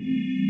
Música